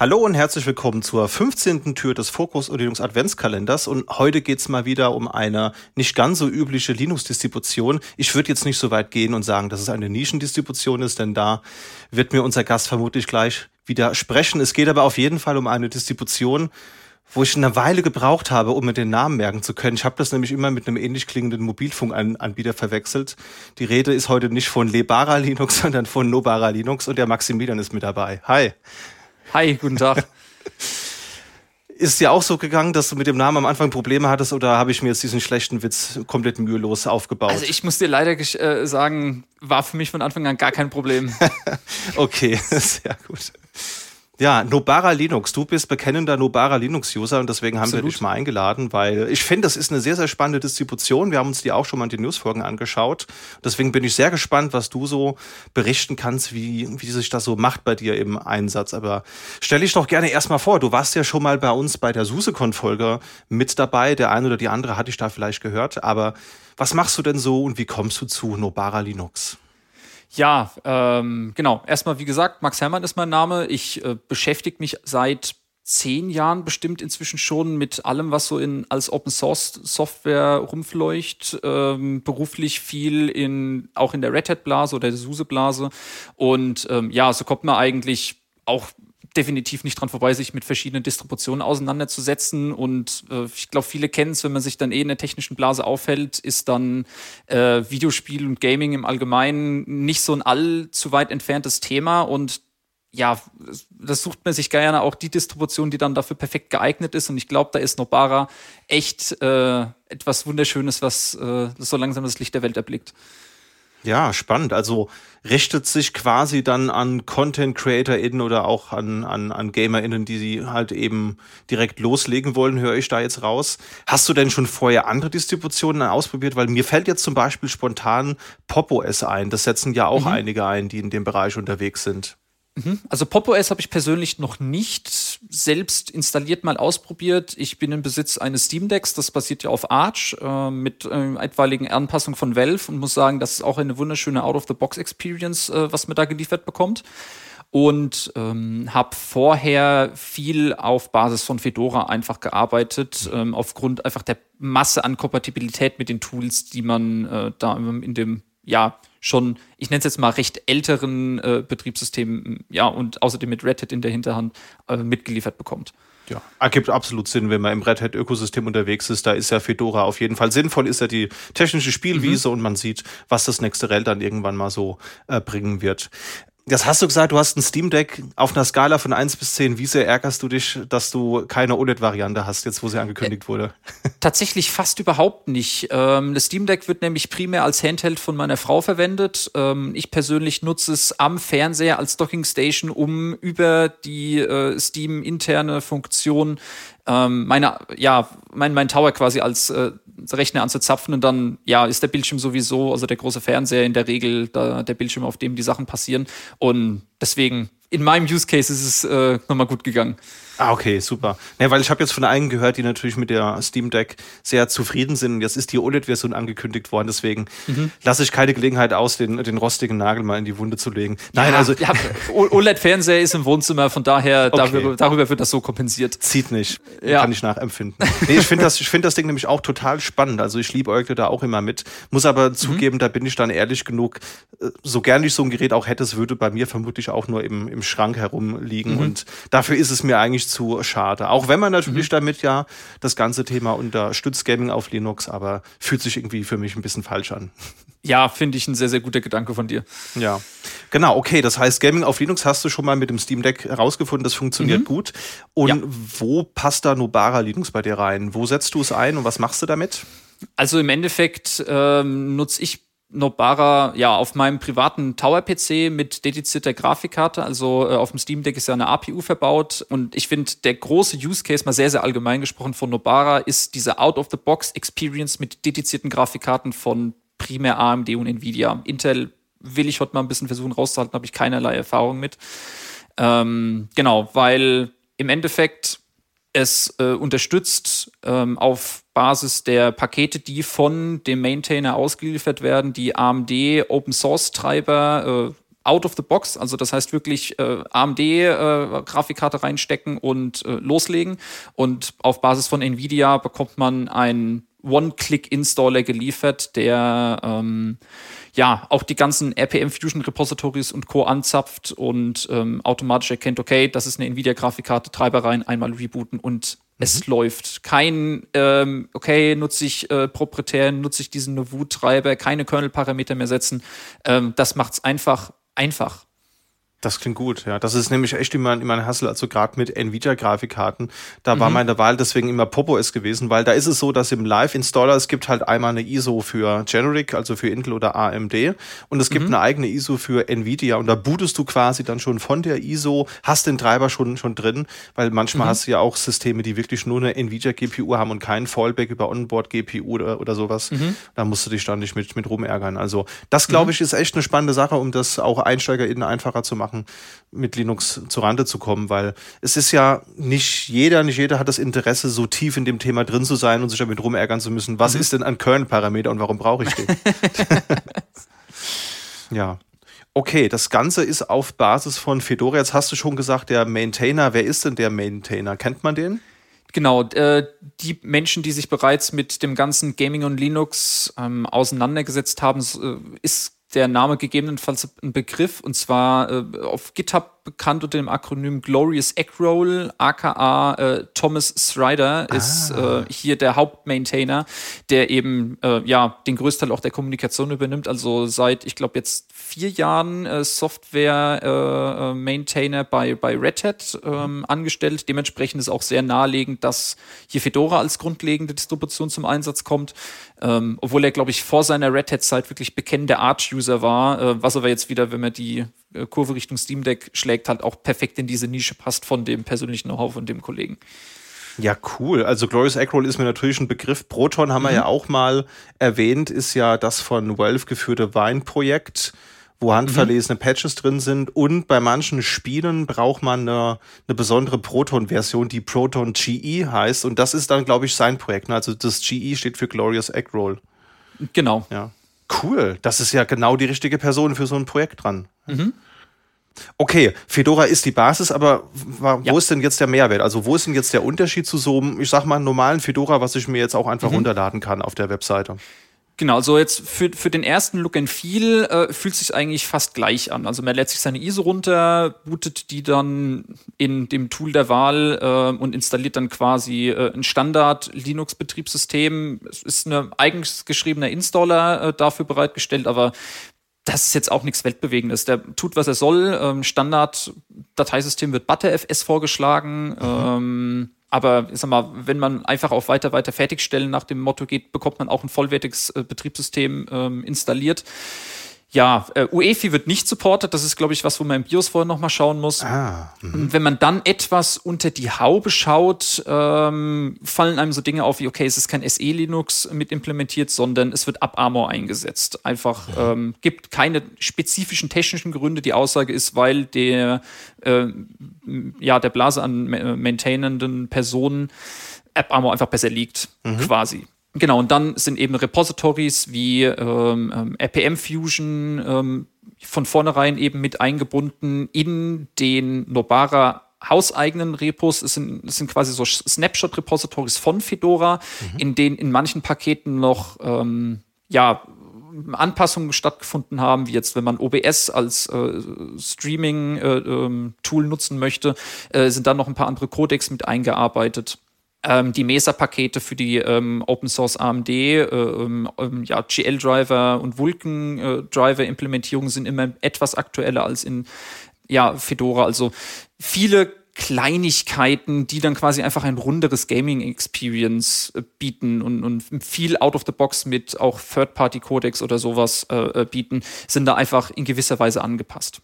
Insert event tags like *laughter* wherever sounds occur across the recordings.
Hallo und herzlich willkommen zur 15. Tür des Fokus und Linux Adventskalenders und heute geht's mal wieder um eine nicht ganz so übliche Linux-Distribution. Ich würde jetzt nicht so weit gehen und sagen, dass es eine Nischendistribution ist, denn da wird mir unser Gast vermutlich gleich widersprechen. Es geht aber auf jeden Fall um eine Distribution, wo ich eine Weile gebraucht habe, um mir den Namen merken zu können. Ich habe das nämlich immer mit einem ähnlich klingenden Mobilfunkanbieter verwechselt. Die Rede ist heute nicht von Lebara Linux, *laughs* sondern von Nobara Linux und der Maximilian ist mit dabei. Hi. Hi, guten Tag. *laughs* Ist dir auch so gegangen, dass du mit dem Namen am Anfang Probleme hattest oder habe ich mir jetzt diesen schlechten Witz komplett mühelos aufgebaut? Also ich muss dir leider äh, sagen, war für mich von Anfang an gar kein Problem. *laughs* okay, *laughs* sehr gut. Ja, Nobara Linux. Du bist bekennender Nobara Linux-User und deswegen haben Absolut. wir dich mal eingeladen, weil ich finde, das ist eine sehr, sehr spannende Distribution. Wir haben uns die auch schon mal in den Newsfolgen angeschaut. Deswegen bin ich sehr gespannt, was du so berichten kannst, wie, wie sich das so macht bei dir im Einsatz. Aber stell dich doch gerne erstmal vor. Du warst ja schon mal bei uns bei der SuseCon-Folge mit dabei. Der eine oder die andere hatte ich da vielleicht gehört. Aber was machst du denn so und wie kommst du zu Nobara Linux? Ja, ähm, genau. Erstmal, wie gesagt, Max Hermann ist mein Name. Ich äh, beschäftige mich seit zehn Jahren bestimmt inzwischen schon mit allem, was so in als Open Source Software rumfleucht. Ähm, beruflich viel in auch in der Red Hat Blase oder der SUSE Blase. Und ähm, ja, so kommt man eigentlich auch definitiv nicht dran vorbei, sich mit verschiedenen Distributionen auseinanderzusetzen. Und äh, ich glaube, viele kennen es, wenn man sich dann eh in der technischen Blase aufhält, ist dann äh, Videospiel und Gaming im Allgemeinen nicht so ein allzu weit entferntes Thema. Und ja, das sucht man sich gerne auch die Distribution, die dann dafür perfekt geeignet ist. Und ich glaube, da ist Nobara echt äh, etwas Wunderschönes, was äh, so langsam das Licht der Welt erblickt. Ja, spannend. Also richtet sich quasi dann an Content CreatorInnen oder auch an, an, an GamerInnen, die sie halt eben direkt loslegen wollen, höre ich da jetzt raus. Hast du denn schon vorher andere Distributionen ausprobiert? Weil mir fällt jetzt zum Beispiel spontan PopOS ein. Das setzen ja auch mhm. einige ein, die in dem Bereich unterwegs sind. Mhm. Also PopOS habe ich persönlich noch nicht selbst installiert mal ausprobiert. Ich bin im Besitz eines Steam Decks, das basiert ja auf Arch äh, mit äh, etwaigen Anpassungen von Valve und muss sagen, das ist auch eine wunderschöne Out-of-the-Box-Experience, äh, was man da geliefert bekommt. Und ähm, habe vorher viel auf Basis von Fedora einfach gearbeitet, ähm, aufgrund einfach der Masse an Kompatibilität mit den Tools, die man äh, da in dem ja, schon, ich nenne es jetzt mal recht älteren äh, Betriebssystemen, ja, und außerdem mit Red Hat in der Hinterhand äh, mitgeliefert bekommt. Ja, ergibt absolut Sinn, wenn man im Red Hat-Ökosystem unterwegs ist. Da ist ja Fedora auf jeden Fall sinnvoll, ist ja die technische Spielwiese mhm. und man sieht, was das nächste Rel dann irgendwann mal so äh, bringen wird. Das hast du gesagt, du hast ein Steam Deck auf einer Skala von 1 bis 10. Wie sehr ärgerst du dich, dass du keine OLED-Variante hast, jetzt wo sie angekündigt äh, wurde? *laughs* Tatsächlich fast überhaupt nicht. Ähm, das Steam Deck wird nämlich primär als Handheld von meiner Frau verwendet. Ähm, ich persönlich nutze es am Fernseher als Docking Station, um über die äh, Steam-interne Funktion ähm, meine, ja, mein, mein Tower quasi als äh, Rechner anzuzapfen und dann, ja, ist der Bildschirm sowieso, also der große Fernseher in der Regel da, der Bildschirm, auf dem die Sachen passieren. Und deswegen, in meinem Use Case ist es äh, nochmal gut gegangen. Ah, okay, super. Ja, weil ich habe jetzt von einigen gehört, die natürlich mit der Steam Deck sehr zufrieden sind. Jetzt ist die OLED-Version angekündigt worden, deswegen mhm. lasse ich keine Gelegenheit aus, den, den rostigen Nagel mal in die Wunde zu legen. Nein, ja, also. Ja, OLED-Fernseher ist im Wohnzimmer, von daher, okay. darüber, darüber, wird das so kompensiert. Zieht nicht. Ja. Kann ich nachempfinden. Nee, ich finde das, ich finde das Ding nämlich auch total spannend. Also ich liebe Eugle da auch immer mit. Muss aber mhm. zugeben, da bin ich dann ehrlich genug, äh, so gern ich so ein Gerät auch hätte, es würde bei mir vermutlich auch nur im, im Schrank herumliegen. Mhm. Und dafür ist es mir eigentlich zu schade. Auch wenn man natürlich mhm. damit ja das ganze Thema unterstützt, Gaming auf Linux, aber fühlt sich irgendwie für mich ein bisschen falsch an. Ja, finde ich ein sehr, sehr guter Gedanke von dir. Ja, genau, okay. Das heißt, Gaming auf Linux hast du schon mal mit dem Steam Deck herausgefunden, das funktioniert mhm. gut. Und ja. wo passt da Nobara Linux bei dir rein? Wo setzt du es ein und was machst du damit? Also im Endeffekt ähm, nutze ich Nobara ja auf meinem privaten Tower-PC mit dedizierter Grafikkarte. Also äh, auf dem Steam Deck ist ja eine APU verbaut. Und ich finde, der große Use Case, mal sehr, sehr allgemein gesprochen von Nobara, ist diese Out-of-the-Box-Experience mit dedizierten Grafikkarten von primär AMD und Nvidia. Intel will ich heute mal ein bisschen versuchen rauszuhalten, habe ich keinerlei Erfahrung mit. Ähm, genau, weil im Endeffekt es äh, unterstützt ähm, auf Basis der Pakete, die von dem Maintainer ausgeliefert werden, die AMD Open Source Treiber, äh, out of the box, also das heißt wirklich äh, AMD-Grafikkarte äh, reinstecken und äh, loslegen. Und auf Basis von Nvidia bekommt man einen One-Click-Installer geliefert, der ähm, ja auch die ganzen RPM Fusion Repositories und Co. anzapft und ähm, automatisch erkennt, okay, das ist eine Nvidia-Grafikkarte, Treiber rein, einmal rebooten und es mhm. läuft. Kein, ähm, okay, nutze ich äh, proprietär, nutze ich diesen Novu-Treiber, keine Kernel-Parameter mehr setzen. Ähm, das macht's einfach, einfach. Das klingt gut, ja. Das ist nämlich echt immer, immer ein Hassel, also gerade mit Nvidia-Grafikkarten. Da mhm. war meine Wahl deswegen immer Popo es gewesen, weil da ist es so, dass im Live-Installer es gibt halt einmal eine ISO für Generic, also für Intel oder AMD und es gibt mhm. eine eigene ISO für Nvidia und da bootest du quasi dann schon von der ISO, hast den Treiber schon, schon drin, weil manchmal mhm. hast du ja auch Systeme, die wirklich nur eine Nvidia-GPU haben und keinen Fallback über Onboard-GPU oder, oder sowas. Mhm. Da musst du dich dann nicht mit, mit rumärgern. Also das, glaube mhm. ich, ist echt eine spannende Sache, um das auch EinsteigerInnen einfacher zu machen machen, mit Linux zu Rande zu kommen, weil es ist ja nicht jeder, nicht jeder hat das Interesse, so tief in dem Thema drin zu sein und sich damit rumärgern zu müssen. Was mhm. ist denn ein Kernel-Parameter und warum brauche ich den? *laughs* ja. Okay, das Ganze ist auf Basis von Fedora. Jetzt hast du schon gesagt, der Maintainer. Wer ist denn der Maintainer? Kennt man den? Genau, äh, die Menschen, die sich bereits mit dem ganzen Gaming und Linux ähm, auseinandergesetzt haben, äh, ist der Name gegebenenfalls ein Begriff und zwar äh, auf GitHub bekannt unter dem Akronym Glorious Eggroll, aka äh, Thomas Strider ah. ist äh, hier der Hauptmaintainer, der eben äh, ja den größten Teil auch der Kommunikation übernimmt. Also seit ich glaube jetzt vier Jahren äh, Software-Maintainer äh, bei bei Red Hat ähm, angestellt. Dementsprechend ist auch sehr naheliegend, dass hier Fedora als grundlegende Distribution zum Einsatz kommt. Ähm, obwohl er, glaube ich, vor seiner Red Hat-Zeit wirklich bekennender Arch-User war, äh, was aber jetzt wieder, wenn man die äh, Kurve Richtung Steam Deck schlägt, halt auch perfekt in diese Nische passt von dem persönlichen Know-how von dem Kollegen. Ja, cool. Also Glorious Eggroll ist mir natürlich ein Begriff. Proton haben mhm. wir ja auch mal erwähnt, ist ja das von Valve geführte Wine-Projekt wo handverlesene mhm. Patches drin sind. Und bei manchen Spielen braucht man eine, eine besondere Proton-Version, die Proton GE heißt. Und das ist dann, glaube ich, sein Projekt. Also das GE steht für Glorious Egg Roll. Genau. Ja. Cool. Das ist ja genau die richtige Person für so ein Projekt dran. Mhm. Okay, Fedora ist die Basis, aber wo ja. ist denn jetzt der Mehrwert? Also wo ist denn jetzt der Unterschied zu so einem, ich sag mal, normalen Fedora, was ich mir jetzt auch einfach mhm. runterladen kann auf der Webseite? Genau, also jetzt für, für den ersten Look and Feel äh, fühlt sich eigentlich fast gleich an. Also man lädt sich seine ISO runter, bootet die dann in dem Tool der Wahl äh, und installiert dann quasi äh, ein Standard Linux-Betriebssystem. Es ist ein eigens geschriebener Installer äh, dafür bereitgestellt, aber das ist jetzt auch nichts Weltbewegendes. Der tut, was er soll. Ähm, Standard-Dateisystem wird ButterFS vorgeschlagen. Mhm. Ähm, aber ich sag mal, wenn man einfach auf weiter, weiter fertigstellen nach dem Motto geht, bekommt man auch ein vollwertiges äh, Betriebssystem ähm, installiert. Ja, äh, UEFI wird nicht supportet. Das ist, glaube ich, was, wo man im BIOS vorher nochmal schauen muss. Ah, mhm. Wenn man dann etwas unter die Haube schaut, ähm, fallen einem so Dinge auf wie, okay, es ist kein SE-Linux mit implementiert, sondern es wird AppArmor eingesetzt. Einfach mhm. ähm, gibt keine spezifischen technischen Gründe. Die Aussage ist, weil der, äh, ja, der Blase an maintainenden Personen AppArmor einfach besser liegt, mhm. quasi. Genau, und dann sind eben Repositories wie ähm, ähm RPM Fusion ähm, von vornherein eben mit eingebunden in den Nobara hauseigenen Repos. Es sind, es sind quasi so Snapshot-Repositories von Fedora, mhm. in denen in manchen Paketen noch ähm, ja, Anpassungen stattgefunden haben, wie jetzt, wenn man OBS als äh, Streaming-Tool äh, ähm, nutzen möchte, äh, sind dann noch ein paar andere Codecs mit eingearbeitet. Ähm, die Mesa-Pakete für die ähm, Open Source AMD, äh, ähm, ähm ja, GL-Driver und Vulkan-Driver-Implementierungen sind immer etwas aktueller als in ja, Fedora. Also viele Kleinigkeiten, die dann quasi einfach ein runderes Gaming-Experience äh, bieten und, und viel out of the box mit auch Third-Party-Codecs oder sowas äh, äh bieten, sind da einfach in gewisser Weise angepasst.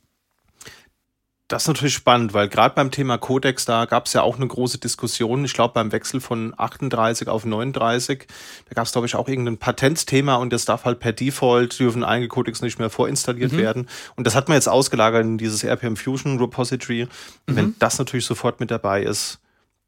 Das ist natürlich spannend, weil gerade beim Thema Codex, da gab es ja auch eine große Diskussion. Ich glaube, beim Wechsel von 38 auf 39, da gab es, glaube ich, auch irgendein Patentthema und das darf halt per Default, dürfen einige Codex nicht mehr vorinstalliert mhm. werden. Und das hat man jetzt ausgelagert in dieses RPM Fusion Repository. Mhm. wenn das natürlich sofort mit dabei ist,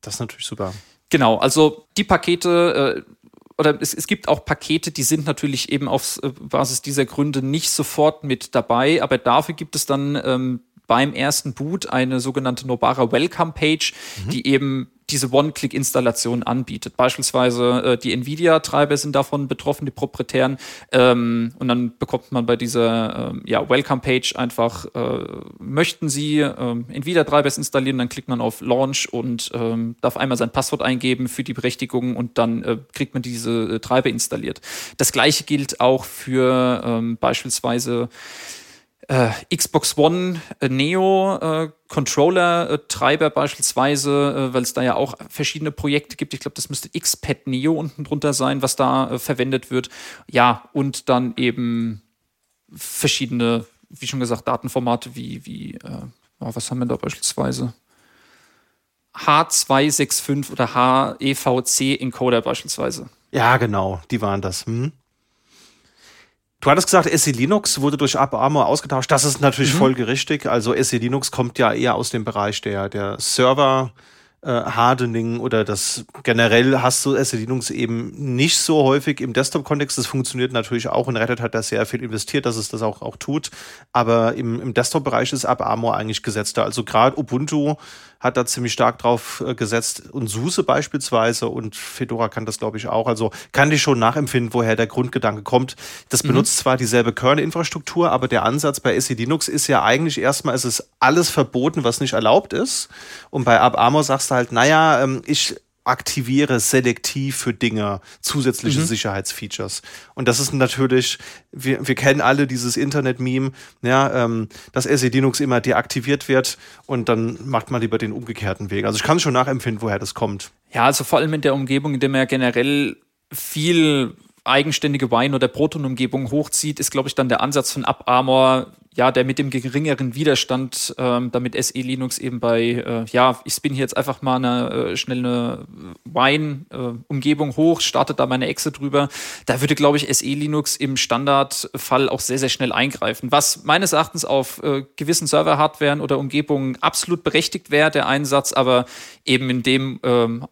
das ist natürlich super. Genau, also die Pakete, äh, oder es, es gibt auch Pakete, die sind natürlich eben auf äh, Basis dieser Gründe nicht sofort mit dabei, aber dafür gibt es dann ähm, beim ersten Boot eine sogenannte Nobara Welcome Page, mhm. die eben diese One-Click-Installation anbietet. Beispielsweise äh, die NVIDIA-Treiber sind davon betroffen, die proprietären. Ähm, und dann bekommt man bei dieser ähm, ja, Welcome-Page einfach, äh, möchten Sie ähm, NVIDIA-Treiber installieren, dann klickt man auf Launch und ähm, darf einmal sein Passwort eingeben für die Berechtigung und dann äh, kriegt man diese äh, Treiber installiert. Das gleiche gilt auch für ähm, beispielsweise äh, Xbox One äh, Neo äh, Controller äh, Treiber beispielsweise, äh, weil es da ja auch verschiedene Projekte gibt. Ich glaube, das müsste XPad Neo unten drunter sein, was da verwendet wird. Ja, und dann eben verschiedene, wie schon gesagt, Datenformate wie, wie oh, was haben wir da beispielsweise? H265 oder HEVC Encoder beispielsweise. Ja, genau, die waren das. Hm? Du hattest gesagt, SE Linux wurde durch AppArmor ausgetauscht. Das ist natürlich mhm. folgerichtig. Also SE Linux kommt ja eher aus dem Bereich der, der Server. Äh, Hardening oder das generell hast du SE Linux eben nicht so häufig im Desktop-Kontext. Das funktioniert natürlich auch und Reddit hat da sehr viel investiert, dass es das auch, auch tut. Aber im, im Desktop-Bereich ist AppArmor eigentlich gesetzter. Also gerade Ubuntu hat da ziemlich stark drauf äh, gesetzt und SUSE beispielsweise und Fedora kann das, glaube ich, auch. Also kann ich schon nachempfinden, woher der Grundgedanke kommt. Das mhm. benutzt zwar dieselbe Kernel-Infrastruktur, aber der Ansatz bei SE Linux ist ja eigentlich erstmal, es ist alles verboten, was nicht erlaubt ist. Und bei AppArmor sagst du halt, naja, ähm, ich aktiviere selektiv für Dinge zusätzliche mhm. Sicherheitsfeatures. Und das ist natürlich, wir, wir kennen alle dieses Internet-Meme, ja, ähm, dass SE Linux immer deaktiviert wird und dann macht man lieber den umgekehrten Weg. Also ich kann schon nachempfinden, woher das kommt. Ja, also vor allem in der Umgebung, in der man ja generell viel eigenständige Wine- oder Proton-Umgebung hochzieht, ist, glaube ich, dann der Ansatz von UpArmor, ja, der mit dem geringeren Widerstand, ähm, damit SE Linux eben bei, äh, ja, ich bin hier jetzt einfach mal eine äh, schnell eine Wine-Umgebung äh, hoch, startet da meine Exe drüber. Da würde, glaube ich, SE Linux im Standardfall auch sehr, sehr schnell eingreifen. Was meines Erachtens auf äh, gewissen Server-Hardwaren oder Umgebungen absolut berechtigt wäre, der Einsatz, aber eben in dem ähm,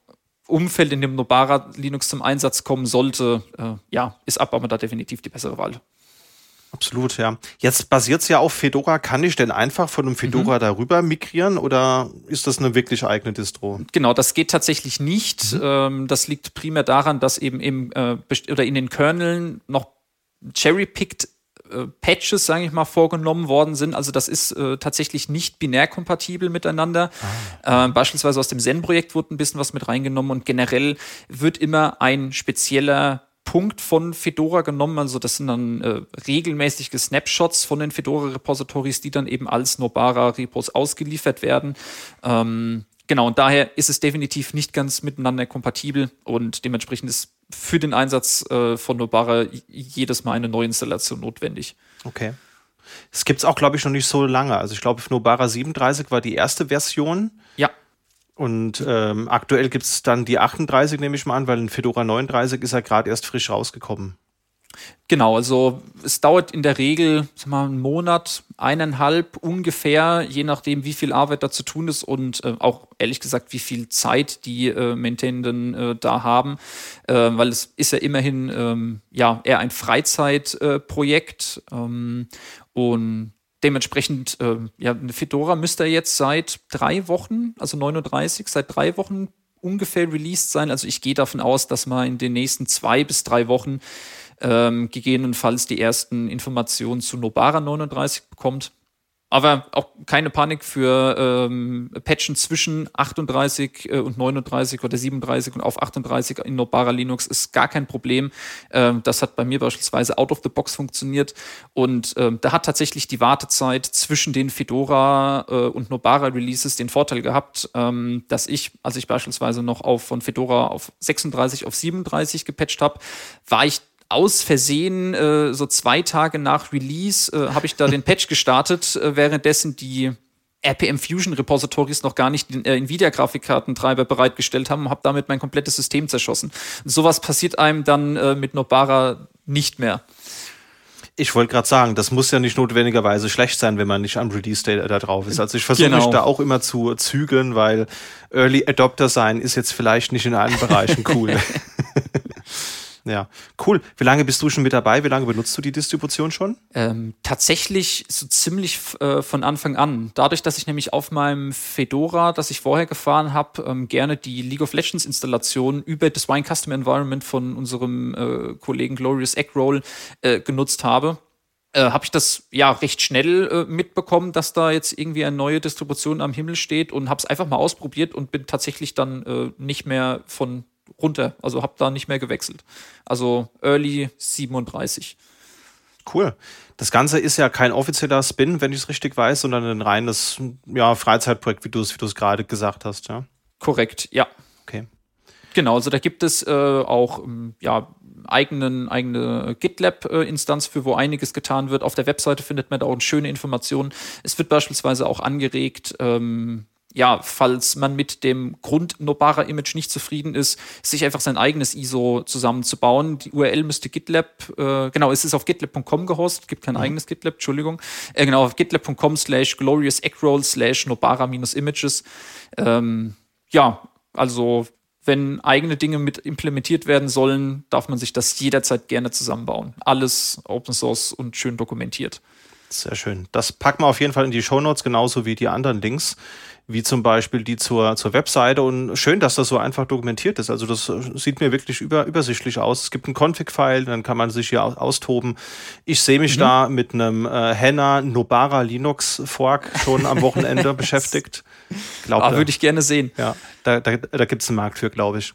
Umfeld, in dem Nobara Linux zum Einsatz kommen sollte, äh, ja, ist Abarma da definitiv die bessere Wahl. Absolut, ja. Jetzt basiert es ja auf Fedora. Kann ich denn einfach von einem Fedora mhm. darüber migrieren oder ist das eine wirklich eigene Distro? Genau, das geht tatsächlich nicht. Mhm. Ähm, das liegt primär daran, dass eben im, äh, oder in den Kerneln noch cherry-picked äh, Patches, sage ich mal, vorgenommen worden sind. Also das ist äh, tatsächlich nicht binär kompatibel miteinander. Ah. Äh, beispielsweise aus dem Zen-Projekt wurde ein bisschen was mit reingenommen und generell wird immer ein spezieller Punkt von Fedora genommen. Also das sind dann äh, regelmäßige Snapshots von den Fedora-Repositories, die dann eben als Nobara-Repos ausgeliefert werden. Ähm, genau, und daher ist es definitiv nicht ganz miteinander kompatibel und dementsprechend ist für den Einsatz äh, von Nobara jedes Mal eine Neuinstallation notwendig. Okay. Es gibt es auch, glaube ich, noch nicht so lange. Also ich glaube, Nobara 37 war die erste Version. Ja. Und ähm, aktuell gibt es dann die 38, nehme ich mal an, weil ein Fedora 39 ist ja gerade erst frisch rausgekommen. Genau, also es dauert in der Regel sag mal, einen Monat, eineinhalb ungefähr, je nachdem, wie viel Arbeit da zu tun ist und äh, auch ehrlich gesagt, wie viel Zeit die äh, Maintainenden äh, da haben, äh, weil es ist ja immerhin ähm, ja eher ein Freizeitprojekt ähm, und dementsprechend, äh, ja, eine Fedora müsste jetzt seit drei Wochen, also 39, seit drei Wochen ungefähr released sein. Also ich gehe davon aus, dass man in den nächsten zwei bis drei Wochen ähm, gegebenenfalls die ersten Informationen zu Nobara 39 bekommt. Aber auch keine Panik für ähm, Patchen zwischen 38 äh, und 39 oder 37 und auf 38 in Nobara Linux ist gar kein Problem. Ähm, das hat bei mir beispielsweise out of the box funktioniert. Und ähm, da hat tatsächlich die Wartezeit zwischen den Fedora äh, und Nobara Releases den Vorteil gehabt, ähm, dass ich, als ich beispielsweise noch auf von Fedora auf 36 auf 37 gepatcht habe, war ich aus Versehen, äh, so zwei Tage nach Release, äh, habe ich da den Patch gestartet, äh, währenddessen die RPM Fusion Repositories noch gar nicht den äh, Nvidia-Grafikkartentreiber bereitgestellt haben und habe damit mein komplettes System zerschossen. Und sowas passiert einem dann äh, mit Nobara nicht mehr. Ich wollte gerade sagen, das muss ja nicht notwendigerweise schlecht sein, wenn man nicht am Release Day da drauf ist. Also ich versuche genau. mich da auch immer zu zügeln, weil Early Adopter sein ist jetzt vielleicht nicht in allen Bereichen cool. *laughs* Ja, cool. Wie lange bist du schon mit dabei? Wie lange benutzt du die Distribution schon? Ähm, tatsächlich so ziemlich äh, von Anfang an. Dadurch, dass ich nämlich auf meinem Fedora, das ich vorher gefahren habe, ähm, gerne die League of Legends Installation über das Wine Custom Environment von unserem äh, Kollegen Glorious Eggroll äh, genutzt habe. Äh, habe ich das ja recht schnell äh, mitbekommen, dass da jetzt irgendwie eine neue Distribution am Himmel steht und habe es einfach mal ausprobiert und bin tatsächlich dann äh, nicht mehr von runter. Also habe da nicht mehr gewechselt. Also Early 37. Cool. Das Ganze ist ja kein offizieller Spin, wenn ich es richtig weiß, sondern ein reines ja, Freizeitprojekt, wie du es wie gerade gesagt hast, ja? Korrekt, ja. Okay. Genau, also da gibt es äh, auch ähm, ja, eigenen, eigene GitLab-Instanz für, wo einiges getan wird. Auf der Webseite findet man da auch schöne Informationen. Es wird beispielsweise auch angeregt, ähm, ja, falls man mit dem Grund Nobara-Image nicht zufrieden ist, sich einfach sein eigenes ISO zusammenzubauen. Die URL müsste GitLab, äh, genau, es ist auf gitlab.com gehostet, gibt kein mhm. eigenes GitLab, Entschuldigung. Äh, genau, auf gitlab.com slash glorious eggroll slash Nobara-images. Ähm, ja, also wenn eigene Dinge mit implementiert werden sollen, darf man sich das jederzeit gerne zusammenbauen. Alles Open Source und schön dokumentiert. Sehr schön. Das packen wir auf jeden Fall in die Show Notes, genauso wie die anderen Links wie zum Beispiel die zur, zur Webseite. Und schön, dass das so einfach dokumentiert ist. Also das sieht mir wirklich über, übersichtlich aus. Es gibt einen Config-File, dann kann man sich hier austoben. Ich sehe mich mhm. da mit einem äh, Henna Nobara Linux Fork schon am Wochenende *laughs* beschäftigt. Glaub, ah, würde ich gerne sehen. Ja, da, da, da gibt es einen Markt für, glaube ich.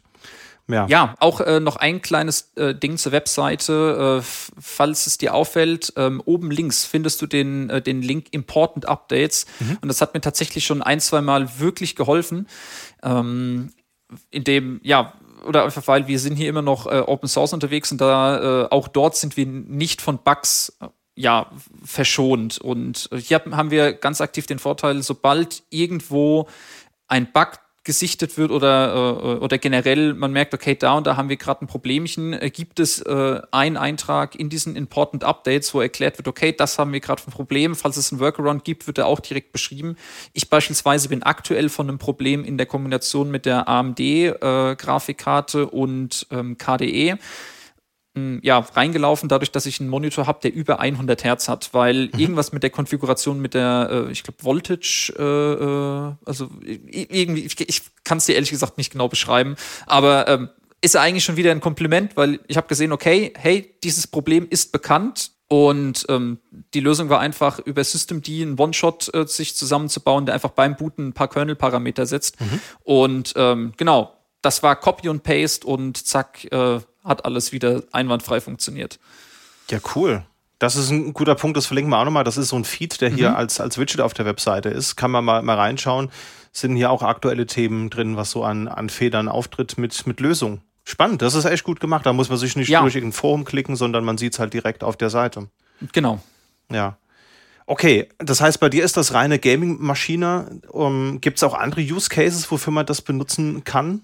Ja, ja auch äh, noch ein kleines äh, Ding zur Webseite, äh, falls es dir auffällt. Ähm, oben links findest du den, äh, den Link Important Updates. Mhm. Und das hat mir tatsächlich schon ein, zwei Mal wirklich geholfen. Ähm, in dem, ja, oder einfach weil wir sind hier immer noch äh, Open Source unterwegs und da äh, auch dort sind wir nicht von Bugs ja, verschont. Und hier haben wir ganz aktiv den Vorteil, sobald irgendwo ein Bug gesichtet wird oder, äh, oder generell man merkt, okay, da und da haben wir gerade ein Problemchen, äh, gibt es äh, einen Eintrag in diesen Important Updates, wo erklärt wird, okay, das haben wir gerade ein Problem. Falls es einen Workaround gibt, wird er auch direkt beschrieben. Ich beispielsweise bin aktuell von einem Problem in der Kombination mit der AMD-Grafikkarte äh, und ähm, KDE ja, reingelaufen, dadurch, dass ich einen Monitor habe, der über 100 Hertz hat, weil mhm. irgendwas mit der Konfiguration mit der, äh, ich glaube, Voltage, äh, äh also irgendwie, ich, ich kann es dir ehrlich gesagt nicht genau beschreiben, aber ähm, ist eigentlich schon wieder ein Kompliment, weil ich habe gesehen, okay, hey, dieses Problem ist bekannt und ähm, die Lösung war einfach über Systemd einen One-Shot äh, sich zusammenzubauen, der einfach beim Booten ein paar Kernel-Parameter setzt. Mhm. Und ähm, genau, das war Copy und Paste und zack, äh, hat alles wieder einwandfrei funktioniert. Ja, cool. Das ist ein guter Punkt, das verlinken wir auch nochmal. Das ist so ein Feed, der hier mhm. als, als Widget auf der Webseite ist. Kann man mal, mal reinschauen. Sind hier auch aktuelle Themen drin, was so an, an Federn auftritt mit, mit Lösungen. Spannend, das ist echt gut gemacht. Da muss man sich nicht ja. durch irgendein Forum klicken, sondern man sieht es halt direkt auf der Seite. Genau. Ja. Okay, das heißt, bei dir ist das reine Gaming-Maschine. Um, Gibt es auch andere Use Cases, wofür man das benutzen kann?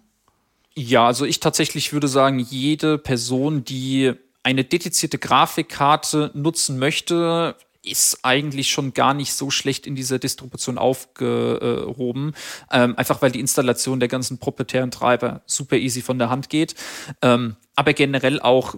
Ja, also ich tatsächlich würde sagen, jede Person, die eine dedizierte Grafikkarte nutzen möchte, ist eigentlich schon gar nicht so schlecht in dieser Distribution aufgehoben. Ähm, einfach weil die Installation der ganzen proprietären Treiber super easy von der Hand geht. Ähm, aber generell auch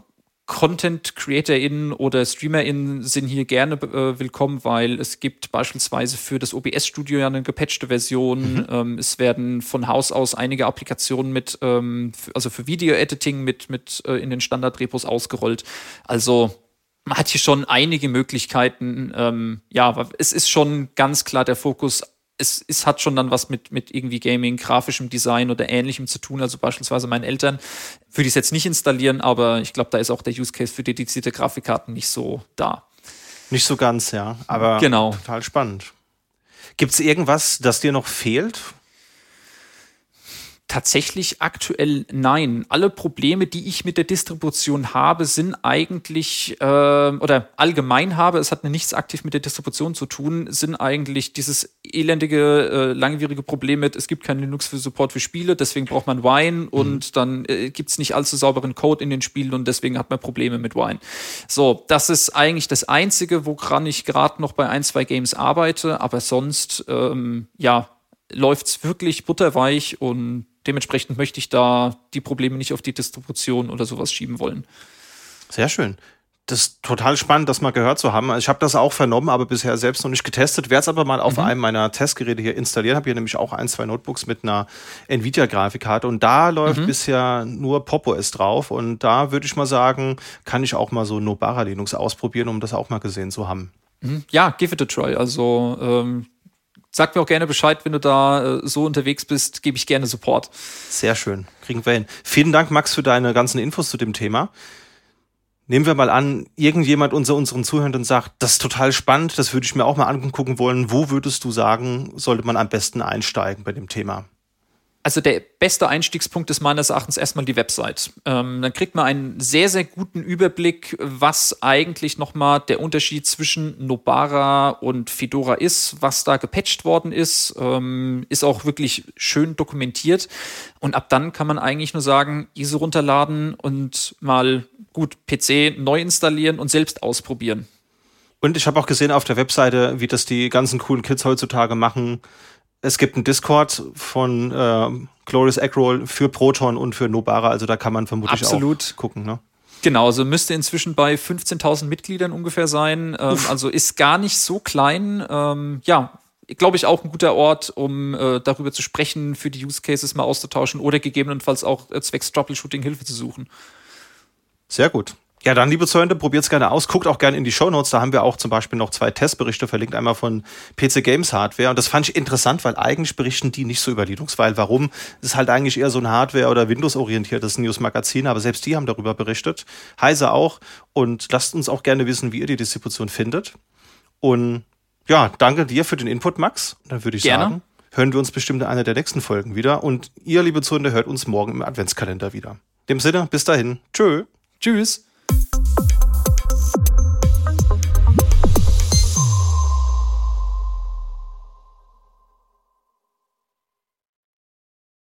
Content-CreatorInnen oder StreamerInnen sind hier gerne äh, willkommen, weil es gibt beispielsweise für das OBS-Studio ja eine gepatchte Version. Mhm. Ähm, es werden von Haus aus einige Applikationen mit, ähm, also für Video-Editing mit, mit äh, in den Standard-Repos ausgerollt. Also man hat hier schon einige Möglichkeiten. Ähm, ja, aber es ist schon ganz klar der Fokus es, es hat schon dann was mit, mit irgendwie Gaming, grafischem Design oder ähnlichem zu tun. Also beispielsweise meinen Eltern würde ich es jetzt nicht installieren, aber ich glaube, da ist auch der Use Case für dedizierte Grafikkarten nicht so da. Nicht so ganz, ja. Aber genau. total spannend. Gibt es irgendwas, das dir noch fehlt, Tatsächlich aktuell nein. Alle Probleme, die ich mit der Distribution habe, sind eigentlich äh, oder allgemein habe, es hat nichts aktiv mit der Distribution zu tun, sind eigentlich dieses elendige, äh, langwierige Problem mit, es gibt keinen Linux für Support für Spiele, deswegen braucht man Wine mhm. und dann äh, gibt es nicht allzu sauberen Code in den Spielen und deswegen hat man Probleme mit Wine. So, das ist eigentlich das Einzige, woran ich gerade noch bei ein, zwei Games arbeite, aber sonst, ähm, ja, läuft's wirklich butterweich und dementsprechend möchte ich da die Probleme nicht auf die Distribution oder sowas schieben wollen. Sehr schön. Das ist total spannend, das mal gehört zu haben. Ich habe das auch vernommen, aber bisher selbst noch nicht getestet. Werde es aber mal auf mhm. einem meiner Testgeräte hier installieren. Habe hier nämlich auch ein, zwei Notebooks mit einer Nvidia-Grafikkarte und da läuft mhm. bisher nur Pop OS drauf. Und da würde ich mal sagen, kann ich auch mal so Nobara Linux ausprobieren, um das auch mal gesehen zu haben. Mhm. Ja, give it a try. Also ähm, sag mir auch gerne Bescheid, wenn du da äh, so unterwegs bist, gebe ich gerne Support. Sehr schön, kriegen wir hin. Vielen Dank, Max, für deine ganzen Infos zu dem Thema. Nehmen wir mal an, irgendjemand unter unseren Zuhörenden sagt, das ist total spannend, das würde ich mir auch mal angucken wollen. Wo würdest du sagen, sollte man am besten einsteigen bei dem Thema? Also der beste Einstiegspunkt ist meines Erachtens erstmal die Website. Ähm, dann kriegt man einen sehr, sehr guten Überblick, was eigentlich nochmal der Unterschied zwischen Nobara und Fedora ist, was da gepatcht worden ist, ähm, ist auch wirklich schön dokumentiert. Und ab dann kann man eigentlich nur sagen, ISO runterladen und mal gut PC neu installieren und selbst ausprobieren. Und ich habe auch gesehen auf der Webseite, wie das die ganzen coolen Kids heutzutage machen es gibt einen Discord von äh, Glorious Eggroll für Proton und für Nobara, also da kann man vermutlich Absolut. auch gucken. Ne? Genau, also müsste inzwischen bei 15.000 Mitgliedern ungefähr sein. Ähm, also ist gar nicht so klein. Ähm, ja, glaube ich auch ein guter Ort, um äh, darüber zu sprechen, für die Use Cases mal auszutauschen oder gegebenenfalls auch äh, zwecks Troubleshooting Hilfe zu suchen. Sehr gut. Ja, dann, liebe Zuhörer, probiert es gerne aus. Guckt auch gerne in die Show Notes. Da haben wir auch zum Beispiel noch zwei Testberichte verlinkt. Einmal von PC Games Hardware. Und das fand ich interessant, weil eigentlich berichten die nicht so über Linux. Weil warum? Es ist halt eigentlich eher so ein Hardware- oder Windows-orientiertes News-Magazin. Aber selbst die haben darüber berichtet. Heise auch. Und lasst uns auch gerne wissen, wie ihr die Distribution findet. Und ja, danke dir für den Input, Max. Dann würde ich gerne. sagen, hören wir uns bestimmt in einer der nächsten Folgen wieder. Und ihr, liebe Zuhörer, hört uns morgen im Adventskalender wieder. In dem Sinne, bis dahin. Tschö. Tschüss.